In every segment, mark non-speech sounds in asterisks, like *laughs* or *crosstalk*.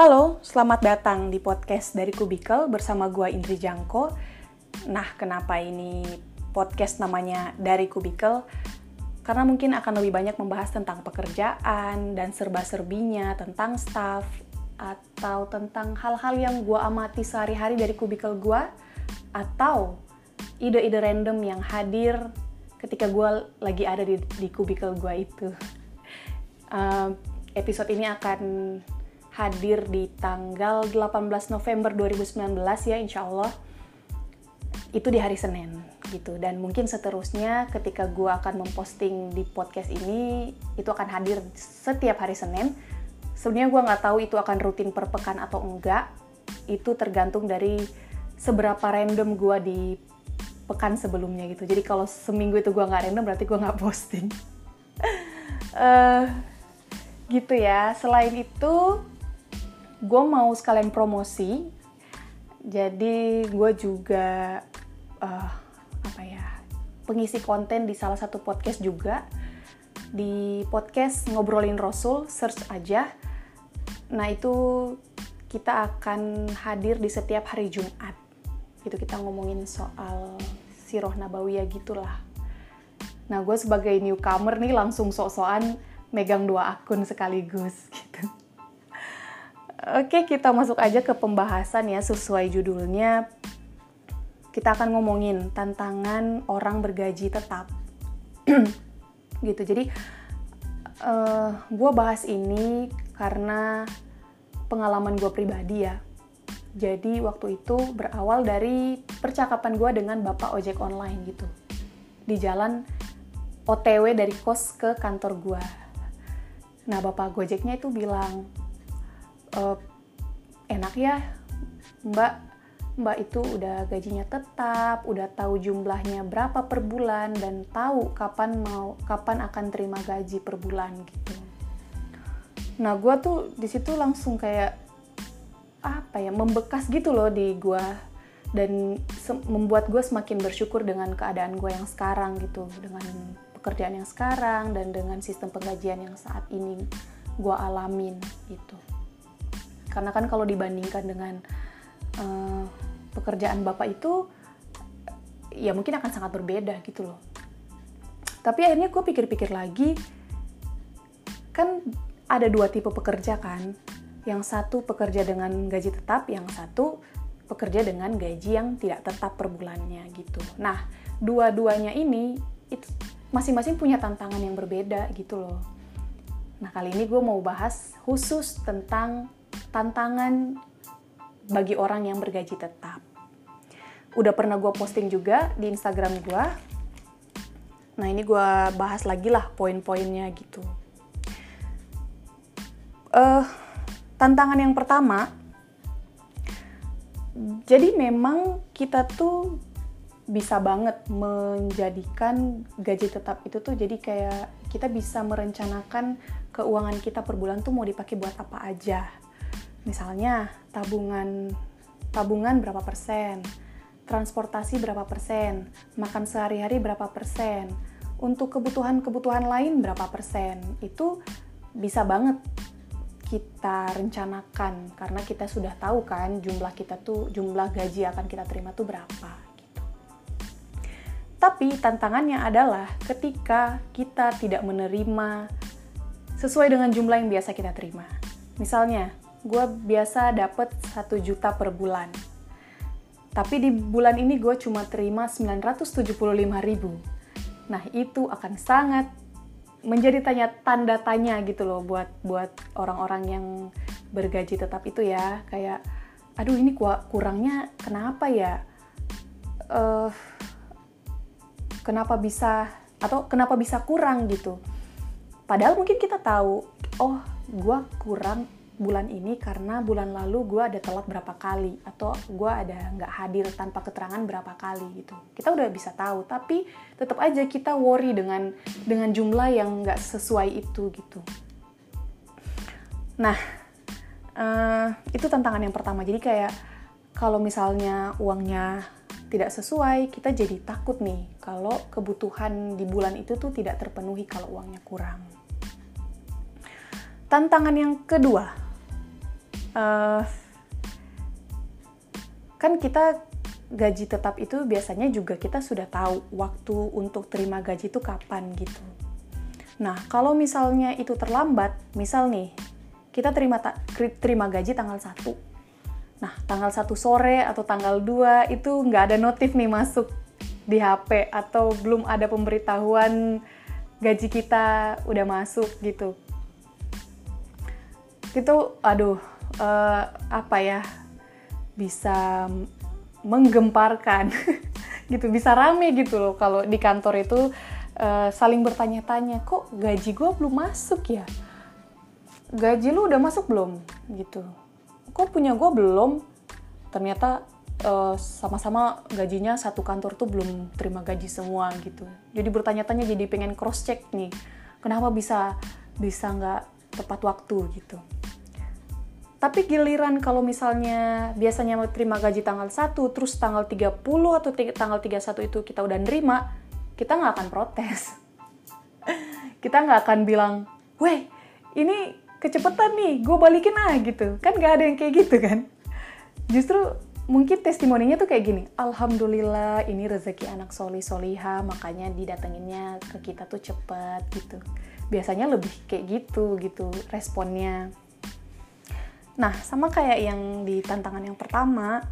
Halo, selamat datang di podcast dari Kubikel bersama gua Indri Jangko. Nah, kenapa ini podcast namanya dari Kubikel? Karena mungkin akan lebih banyak membahas tentang pekerjaan dan serba-serbinya, tentang staff, atau tentang hal-hal yang gua amati sehari-hari dari kubikel gua, atau ide-ide random yang hadir ketika gue lagi ada di, di kubikel gue itu. Uh, episode ini akan hadir di tanggal 18 November 2019 ya insya Allah. Itu di hari Senin gitu. Dan mungkin seterusnya ketika gue akan memposting di podcast ini, itu akan hadir setiap hari Senin. Sebenarnya gue nggak tahu itu akan rutin per pekan atau enggak. Itu tergantung dari seberapa random gue di pekan sebelumnya gitu. Jadi kalau seminggu itu gue nggak random berarti gue nggak posting. uh, *laughs* gitu ya. Selain itu, gue mau sekalian promosi. Jadi gue juga uh, apa ya pengisi konten di salah satu podcast juga di podcast ngobrolin Rasul search aja. Nah itu kita akan hadir di setiap hari Jumat. Gitu kita ngomongin soal siroh nabawiyah gitulah. Nah, gue sebagai newcomer nih langsung sok-sokan megang dua akun sekaligus *laughs* gitu. Oke, kita masuk aja ke pembahasan ya sesuai judulnya. Kita akan ngomongin tantangan orang bergaji tetap. *clears throat* gitu. Jadi uh, eh, gue bahas ini karena pengalaman gue pribadi ya jadi waktu itu berawal dari percakapan gue dengan bapak ojek online gitu. Di jalan OTW dari kos ke kantor gue. Nah bapak gojeknya itu bilang, e, enak ya mbak, mbak itu udah gajinya tetap, udah tahu jumlahnya berapa per bulan dan tahu kapan mau kapan akan terima gaji per bulan gitu. Nah gue tuh di situ langsung kayak apa ya membekas gitu loh di gue dan membuat gue semakin bersyukur dengan keadaan gue yang sekarang gitu dengan pekerjaan yang sekarang dan dengan sistem penggajian yang saat ini gue alamin gitu karena kan kalau dibandingkan dengan uh, pekerjaan bapak itu ya mungkin akan sangat berbeda gitu loh tapi akhirnya gue pikir-pikir lagi kan ada dua tipe pekerja kan yang satu pekerja dengan gaji tetap, yang satu pekerja dengan gaji yang tidak tetap per bulannya gitu. Nah, dua-duanya ini itu masing-masing punya tantangan yang berbeda gitu loh. Nah, kali ini gue mau bahas khusus tentang tantangan bagi orang yang bergaji tetap. Udah pernah gue posting juga di Instagram gue. Nah, ini gue bahas lagi lah poin-poinnya gitu. Uh, tantangan yang pertama, jadi memang kita tuh bisa banget menjadikan gaji tetap itu tuh jadi kayak kita bisa merencanakan keuangan kita per bulan tuh mau dipakai buat apa aja. Misalnya tabungan tabungan berapa persen, transportasi berapa persen, makan sehari-hari berapa persen, untuk kebutuhan-kebutuhan lain berapa persen. Itu bisa banget kita rencanakan karena kita sudah tahu kan jumlah kita tuh jumlah gaji akan kita terima tuh berapa gitu. Tapi tantangannya adalah ketika kita tidak menerima sesuai dengan jumlah yang biasa kita terima. Misalnya, gue biasa dapat 1 juta per bulan. Tapi di bulan ini gue cuma terima 975 ribu. Nah, itu akan sangat menjadi tanya tanda tanya gitu loh buat buat orang-orang yang bergaji tetap itu ya kayak aduh ini kurangnya kenapa ya uh, kenapa bisa atau kenapa bisa kurang gitu padahal mungkin kita tahu oh gue kurang bulan ini karena bulan lalu gue ada telat berapa kali atau gue ada nggak hadir tanpa keterangan berapa kali gitu. Kita udah bisa tahu tapi tetap aja kita worry dengan dengan jumlah yang nggak sesuai itu gitu. Nah uh, itu tantangan yang pertama. Jadi kayak kalau misalnya uangnya tidak sesuai kita jadi takut nih kalau kebutuhan di bulan itu tuh tidak terpenuhi kalau uangnya kurang. Tantangan yang kedua uh, kan kita gaji tetap itu biasanya juga kita sudah tahu waktu untuk terima gaji itu kapan gitu. Nah, kalau misalnya itu terlambat, misal nih, kita terima terima gaji tanggal 1. Nah, tanggal 1 sore atau tanggal 2 itu nggak ada notif nih masuk di HP atau belum ada pemberitahuan gaji kita udah masuk gitu. Itu aduh, uh, apa ya? Bisa menggemparkan *laughs* gitu bisa rame gitu loh. Kalau di kantor itu uh, saling bertanya-tanya kok gaji gue belum masuk ya? Gaji lu udah masuk belum? Gitu. Kok punya gue belum? Ternyata eh, sama-sama gajinya satu kantor tuh belum terima gaji semua gitu. Jadi bertanya-tanya jadi pengen cross check nih kenapa bisa bisa nggak tepat waktu gitu tapi giliran kalau misalnya biasanya mau terima gaji tanggal 1, terus tanggal 30 atau tanggal 31 itu kita udah nerima, kita nggak akan protes. *laughs* kita nggak akan bilang, weh, ini kecepetan nih, gue balikin ah gitu. Kan nggak ada yang kayak gitu kan. Justru mungkin testimoninya tuh kayak gini, Alhamdulillah ini rezeki anak soli soliha, makanya didatenginnya ke kita tuh cepet gitu. Biasanya lebih kayak gitu gitu responnya Nah, sama kayak yang di tantangan yang pertama,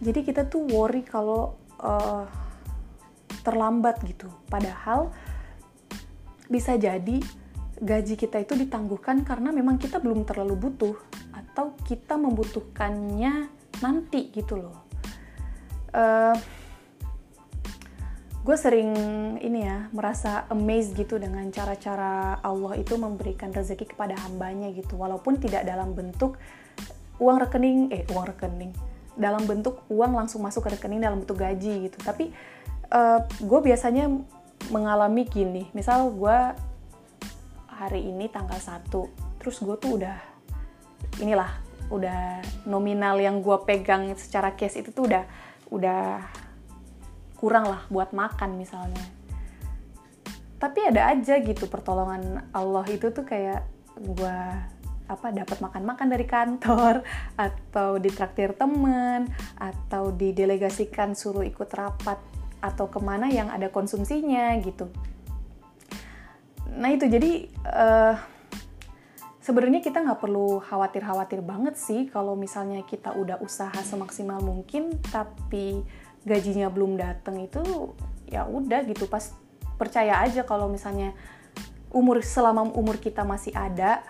jadi kita tuh worry kalau uh, terlambat gitu. Padahal bisa jadi gaji kita itu ditangguhkan karena memang kita belum terlalu butuh atau kita membutuhkannya nanti gitu loh. Uh, gue sering ini ya merasa amazed gitu dengan cara-cara Allah itu memberikan rezeki kepada hambanya gitu. Walaupun tidak dalam bentuk uang rekening eh uang rekening. Dalam bentuk uang langsung masuk ke rekening dalam bentuk gaji gitu. Tapi uh, gue biasanya mengalami gini. Misal gue hari ini tanggal 1 terus gue tuh udah inilah udah nominal yang gue pegang secara cash itu tuh udah udah kurang lah buat makan misalnya. Tapi ada aja gitu pertolongan Allah itu tuh kayak gue apa dapat makan-makan dari kantor *laughs* atau ditraktir temen atau didelegasikan suruh ikut rapat atau ke mana yang ada konsumsinya gitu. Nah itu jadi uh, sebenarnya kita nggak perlu khawatir-khawatir banget sih kalau misalnya kita udah usaha semaksimal mungkin tapi gajinya belum datang itu ya udah gitu. Pas percaya aja kalau misalnya umur selama umur kita masih ada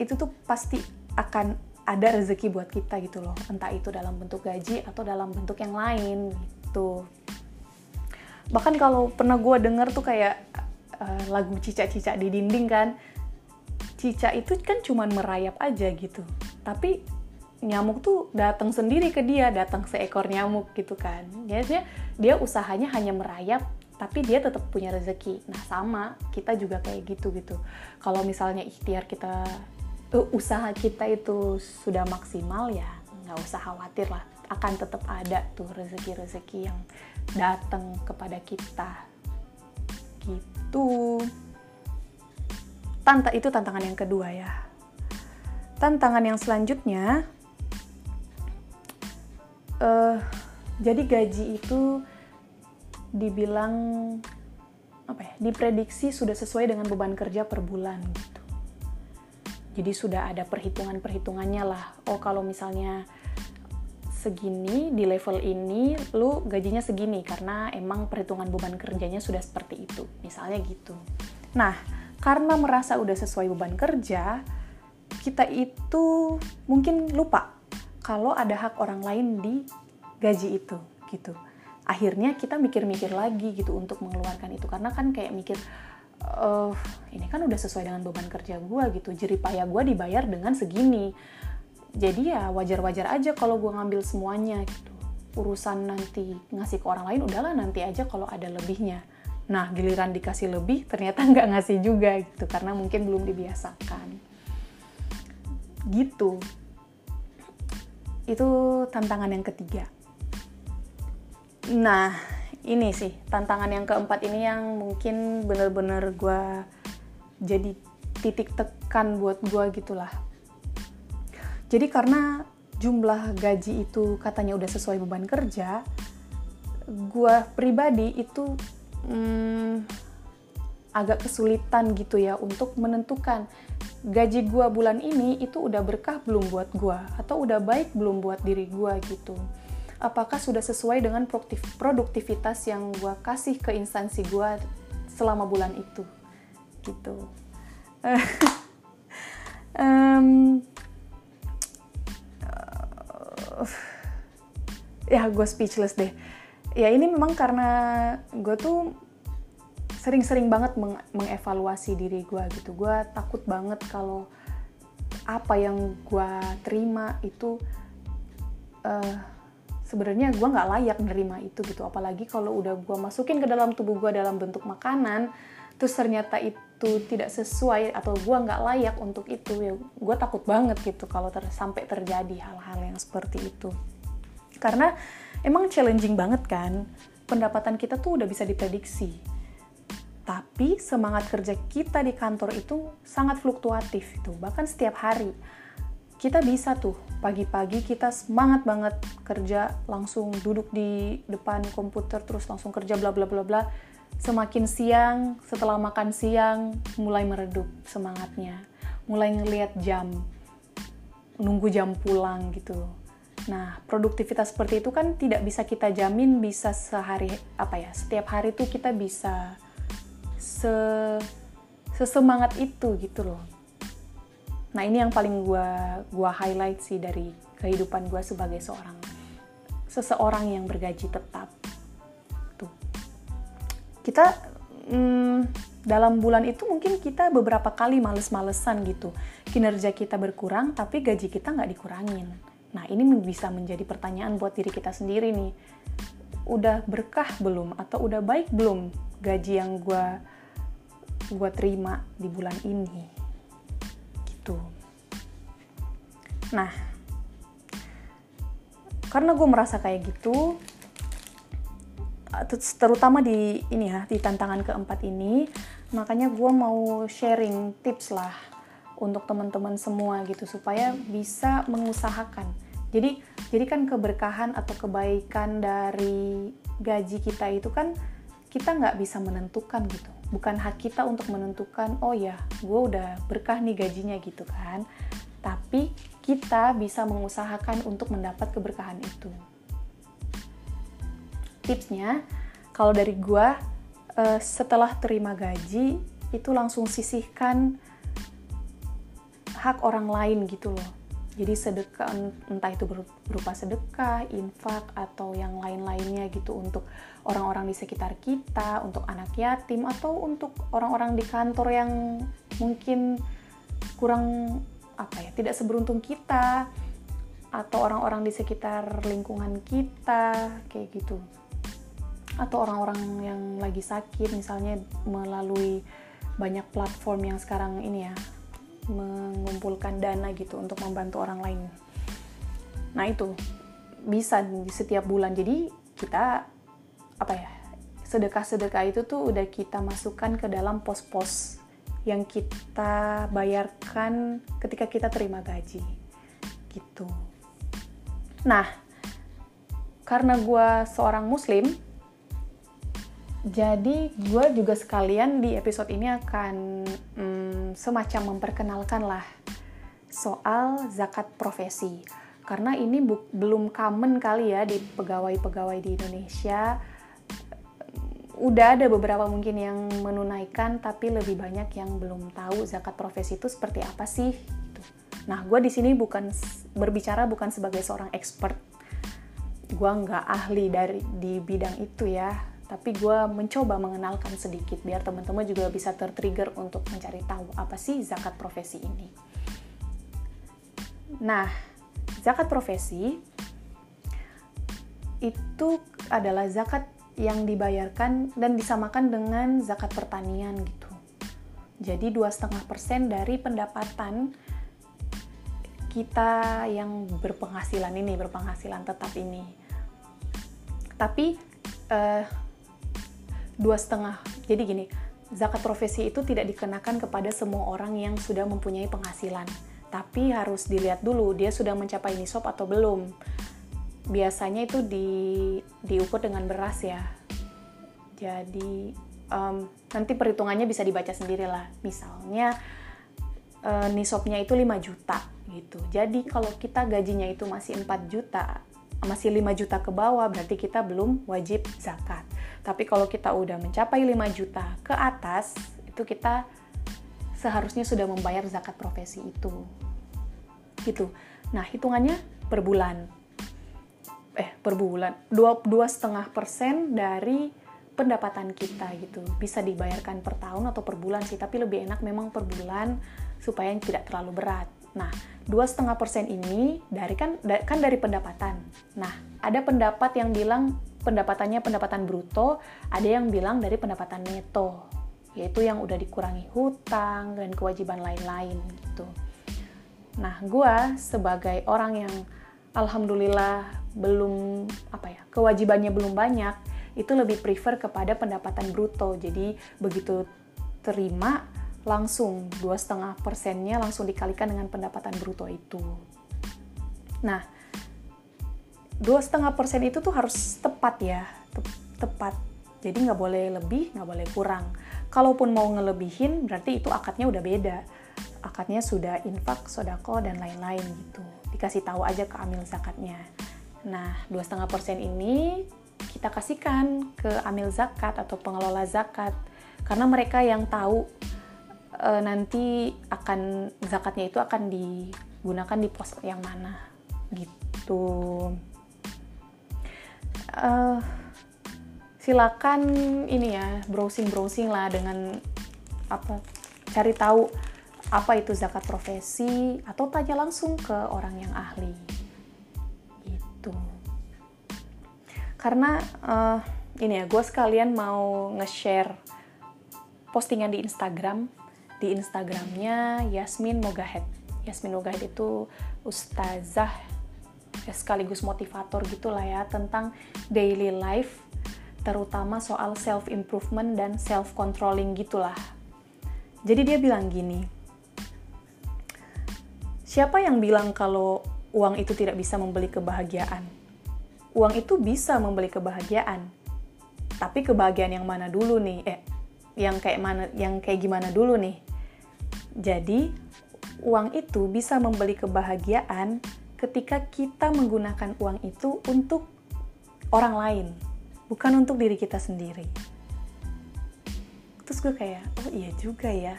itu tuh pasti akan ada rezeki buat kita gitu loh. Entah itu dalam bentuk gaji atau dalam bentuk yang lain gitu. Bahkan kalau pernah gue denger tuh kayak uh, lagu cicak-cicak di dinding kan cicak itu kan cuman merayap aja gitu. Tapi nyamuk tuh datang sendiri ke dia, datang seekor nyamuk gitu kan. Biasanya dia usahanya hanya merayap, tapi dia tetap punya rezeki. Nah sama, kita juga kayak gitu gitu. Kalau misalnya ikhtiar kita, uh, usaha kita itu sudah maksimal ya, nggak usah khawatir lah. Akan tetap ada tuh rezeki-rezeki yang datang kepada kita. Gitu. Tanta itu tantangan yang kedua ya. Tantangan yang selanjutnya uh, jadi gaji itu dibilang apa ya diprediksi sudah sesuai dengan beban kerja per bulan gitu. Jadi sudah ada perhitungan perhitungannya lah. Oh kalau misalnya segini di level ini lu gajinya segini karena emang perhitungan beban kerjanya sudah seperti itu. Misalnya gitu. Nah karena merasa udah sesuai beban kerja kita itu mungkin lupa kalau ada hak orang lain di gaji itu gitu. Akhirnya kita mikir-mikir lagi gitu untuk mengeluarkan itu. Karena kan kayak mikir uh, ini kan udah sesuai dengan beban kerja gue gitu. Jerih payah gue dibayar dengan segini. Jadi ya wajar-wajar aja kalau gue ngambil semuanya gitu. Urusan nanti ngasih ke orang lain udahlah nanti aja kalau ada lebihnya. Nah giliran dikasih lebih ternyata *laughs* nggak ngasih juga gitu. Karena mungkin belum dibiasakan. Gitu itu tantangan yang ketiga. Nah, ini sih tantangan yang keempat ini yang mungkin bener-bener gue jadi titik tekan buat gue gitulah. jadi karena jumlah gaji itu katanya udah sesuai beban kerja, gue pribadi itu hmm, agak kesulitan gitu ya untuk menentukan gaji gue bulan ini itu udah berkah belum buat gue atau udah baik belum buat diri gue gitu. Apakah sudah sesuai dengan produktivitas yang gue kasih ke instansi gue selama bulan itu gitu. *laughs* um, ya gue speechless deh ya ini memang karena gue tuh sering-sering banget meng mengevaluasi diri gue gitu. Gue takut banget kalau apa yang gue terima itu uh, sebenarnya gue nggak layak nerima itu gitu. Apalagi kalau udah gue masukin ke dalam tubuh gue dalam bentuk makanan terus ternyata itu tidak sesuai atau gue nggak layak untuk itu ya gue takut banget gitu kalau ter sampai terjadi hal-hal yang seperti itu. Karena emang challenging banget kan pendapatan kita tuh udah bisa diprediksi tapi semangat kerja kita di kantor itu sangat fluktuatif itu bahkan setiap hari. Kita bisa tuh pagi-pagi kita semangat banget kerja langsung duduk di depan komputer terus langsung kerja bla bla bla bla. Semakin siang setelah makan siang mulai meredup semangatnya. Mulai ngelihat jam nunggu jam pulang gitu. Nah, produktivitas seperti itu kan tidak bisa kita jamin bisa sehari apa ya, setiap hari tuh kita bisa se sesemangat itu gitu loh. Nah, ini yang paling gua gua highlight sih dari kehidupan gua sebagai seorang seseorang yang bergaji tetap. Tuh. Kita hmm, dalam bulan itu mungkin kita beberapa kali males-malesan gitu. Kinerja kita berkurang tapi gaji kita nggak dikurangin Nah, ini bisa menjadi pertanyaan buat diri kita sendiri nih. Udah berkah belum atau udah baik belum gaji yang gue gua terima di bulan ini? Gitu. Nah, karena gue merasa kayak gitu, terutama di ini ya di tantangan keempat ini, makanya gue mau sharing tips lah untuk teman-teman semua gitu supaya bisa mengusahakan. Jadi jadi kan keberkahan atau kebaikan dari gaji kita itu kan kita nggak bisa menentukan gitu. Bukan hak kita untuk menentukan, oh ya, gue udah berkah nih gajinya gitu kan. Tapi kita bisa mengusahakan untuk mendapat keberkahan itu. Tipsnya, kalau dari gue, uh, setelah terima gaji, itu langsung sisihkan hak orang lain gitu loh. Jadi sedekah entah itu berupa sedekah, infak atau yang lain-lainnya gitu untuk orang-orang di sekitar kita, untuk anak yatim atau untuk orang-orang di kantor yang mungkin kurang apa ya, tidak seberuntung kita atau orang-orang di sekitar lingkungan kita kayak gitu. Atau orang-orang yang lagi sakit misalnya melalui banyak platform yang sekarang ini ya mengumpulkan dana gitu untuk membantu orang lain. Nah itu bisa di setiap bulan. Jadi kita apa ya sedekah-sedekah itu tuh udah kita masukkan ke dalam pos-pos yang kita bayarkan ketika kita terima gaji gitu. Nah, karena gue seorang muslim, jadi gue juga sekalian di episode ini akan hmm, semacam memperkenalkan lah soal zakat profesi. Karena ini belum common kali ya di pegawai-pegawai di Indonesia. Udah ada beberapa mungkin yang menunaikan, tapi lebih banyak yang belum tahu zakat profesi itu seperti apa sih. Gitu. Nah, gue di sini bukan berbicara bukan sebagai seorang expert. Gue nggak ahli dari di bidang itu ya tapi gue mencoba mengenalkan sedikit biar teman-teman juga bisa tertrigger untuk mencari tahu apa sih zakat profesi ini. Nah, zakat profesi itu adalah zakat yang dibayarkan dan disamakan dengan zakat pertanian gitu. Jadi dua setengah persen dari pendapatan kita yang berpenghasilan ini, berpenghasilan tetap ini. Tapi uh, dua setengah. Jadi gini, zakat profesi itu tidak dikenakan kepada semua orang yang sudah mempunyai penghasilan. tapi harus dilihat dulu dia sudah mencapai nisab atau belum. Biasanya itu di diukur dengan beras ya. Jadi um, nanti perhitungannya bisa dibaca sendiri lah. Misalnya uh, nisabnya itu 5 juta gitu. Jadi kalau kita gajinya itu masih 4 juta, masih 5 juta ke bawah berarti kita belum wajib zakat. Tapi kalau kita udah mencapai 5 juta ke atas, itu kita seharusnya sudah membayar zakat profesi itu. Gitu. Nah, hitungannya per bulan. Eh, per bulan. Dua, dua setengah persen dari pendapatan kita gitu. Bisa dibayarkan per tahun atau per bulan sih, tapi lebih enak memang per bulan supaya tidak terlalu berat. Nah, dua setengah persen ini dari kan kan dari pendapatan. Nah, ada pendapat yang bilang pendapatannya pendapatan bruto, ada yang bilang dari pendapatan neto yaitu yang udah dikurangi hutang dan kewajiban lain-lain gitu. Nah, gue sebagai orang yang alhamdulillah belum apa ya kewajibannya belum banyak, itu lebih prefer kepada pendapatan bruto. Jadi begitu terima langsung dua setengah persennya langsung dikalikan dengan pendapatan bruto itu. Nah, dua setengah persen itu tuh harus tepat ya, tepat. Jadi nggak boleh lebih, nggak boleh kurang kalaupun mau ngelebihin berarti itu akadnya udah beda akadnya sudah infak, sodako, dan lain-lain gitu. Dikasih tahu aja ke amil zakatnya. Nah, dua setengah persen ini kita kasihkan ke amil zakat atau pengelola zakat karena mereka yang tahu e, nanti akan zakatnya itu akan digunakan di pos yang mana gitu. Uh, silakan ini ya browsing browsing lah dengan apa cari tahu apa itu zakat profesi atau tanya langsung ke orang yang ahli itu karena uh, ini ya gue sekalian mau nge-share postingan di Instagram di Instagramnya Yasmin Mogahed Yasmin Mogahed itu ustazah ya sekaligus motivator gitulah ya tentang daily life terutama soal self improvement dan self controlling gitulah. Jadi dia bilang gini, siapa yang bilang kalau uang itu tidak bisa membeli kebahagiaan? Uang itu bisa membeli kebahagiaan, tapi kebahagiaan yang mana dulu nih? Eh, yang kayak mana? Yang kayak gimana dulu nih? Jadi uang itu bisa membeli kebahagiaan ketika kita menggunakan uang itu untuk orang lain bukan untuk diri kita sendiri. Terus gue kayak oh iya juga ya.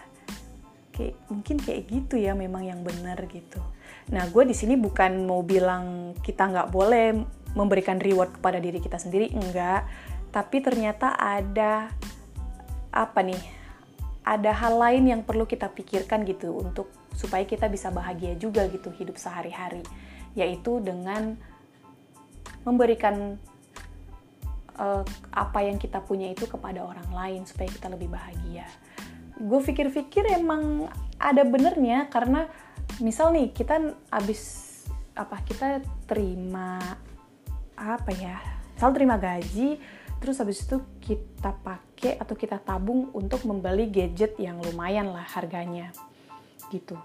Kayak mungkin kayak gitu ya memang yang benar gitu. Nah gue di sini bukan mau bilang kita nggak boleh memberikan reward kepada diri kita sendiri enggak. Tapi ternyata ada apa nih ada hal lain yang perlu kita pikirkan gitu untuk supaya kita bisa bahagia juga gitu hidup sehari-hari yaitu dengan memberikan uh, apa yang kita punya itu kepada orang lain supaya kita lebih bahagia. Gue pikir-pikir emang ada benernya karena misal nih kita abis apa kita terima apa ya, misal terima gaji, terus habis itu kita pakai atau kita tabung untuk membeli gadget yang lumayan lah harganya, gitu.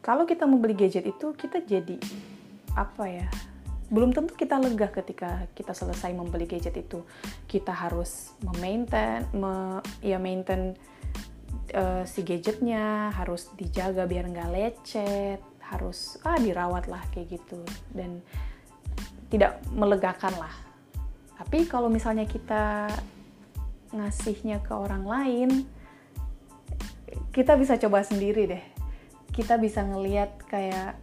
Kalau kita membeli gadget itu kita jadi apa ya belum tentu kita lega ketika kita selesai membeli gadget itu. Kita harus memaintain, me, ya maintain uh, si gadgetnya, harus dijaga biar nggak lecet, harus ah dirawat lah kayak gitu dan tidak melegakan lah. Tapi kalau misalnya kita ngasihnya ke orang lain, kita bisa coba sendiri deh. Kita bisa ngeliat kayak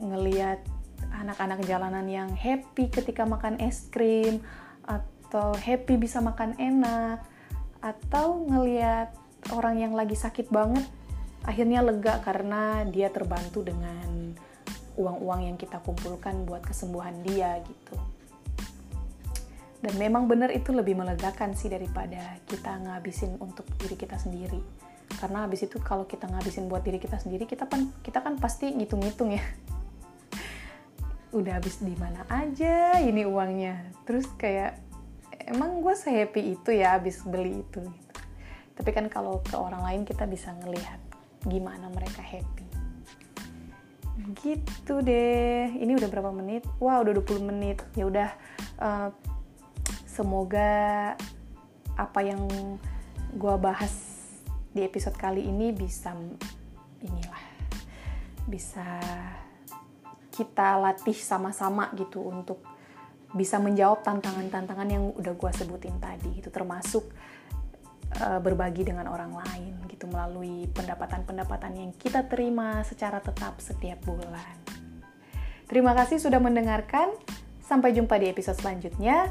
ngeliat anak-anak jalanan yang happy ketika makan es krim atau happy bisa makan enak atau ngeliat orang yang lagi sakit banget akhirnya lega karena dia terbantu dengan uang-uang yang kita kumpulkan buat kesembuhan dia gitu. Dan memang benar itu lebih melegakan sih daripada kita ngabisin untuk diri kita sendiri. Karena habis itu kalau kita ngabisin buat diri kita sendiri, kita kan kita kan pasti ngitung-ngitung ya. *laughs* Udah habis di mana aja ini uangnya. Terus kayak emang gue sehappy itu ya habis beli itu gitu. tapi kan kalau ke orang lain kita bisa ngelihat gimana mereka happy. Gitu deh. Ini udah berapa menit? Wah udah 20 menit. Ya udah uh, semoga apa yang gue bahas di episode kali ini bisa inilah bisa kita latih sama-sama gitu untuk bisa menjawab tantangan-tantangan yang udah gue sebutin tadi itu termasuk uh, berbagi dengan orang lain gitu melalui pendapatan-pendapatan yang kita terima secara tetap setiap bulan. Terima kasih sudah mendengarkan. Sampai jumpa di episode selanjutnya.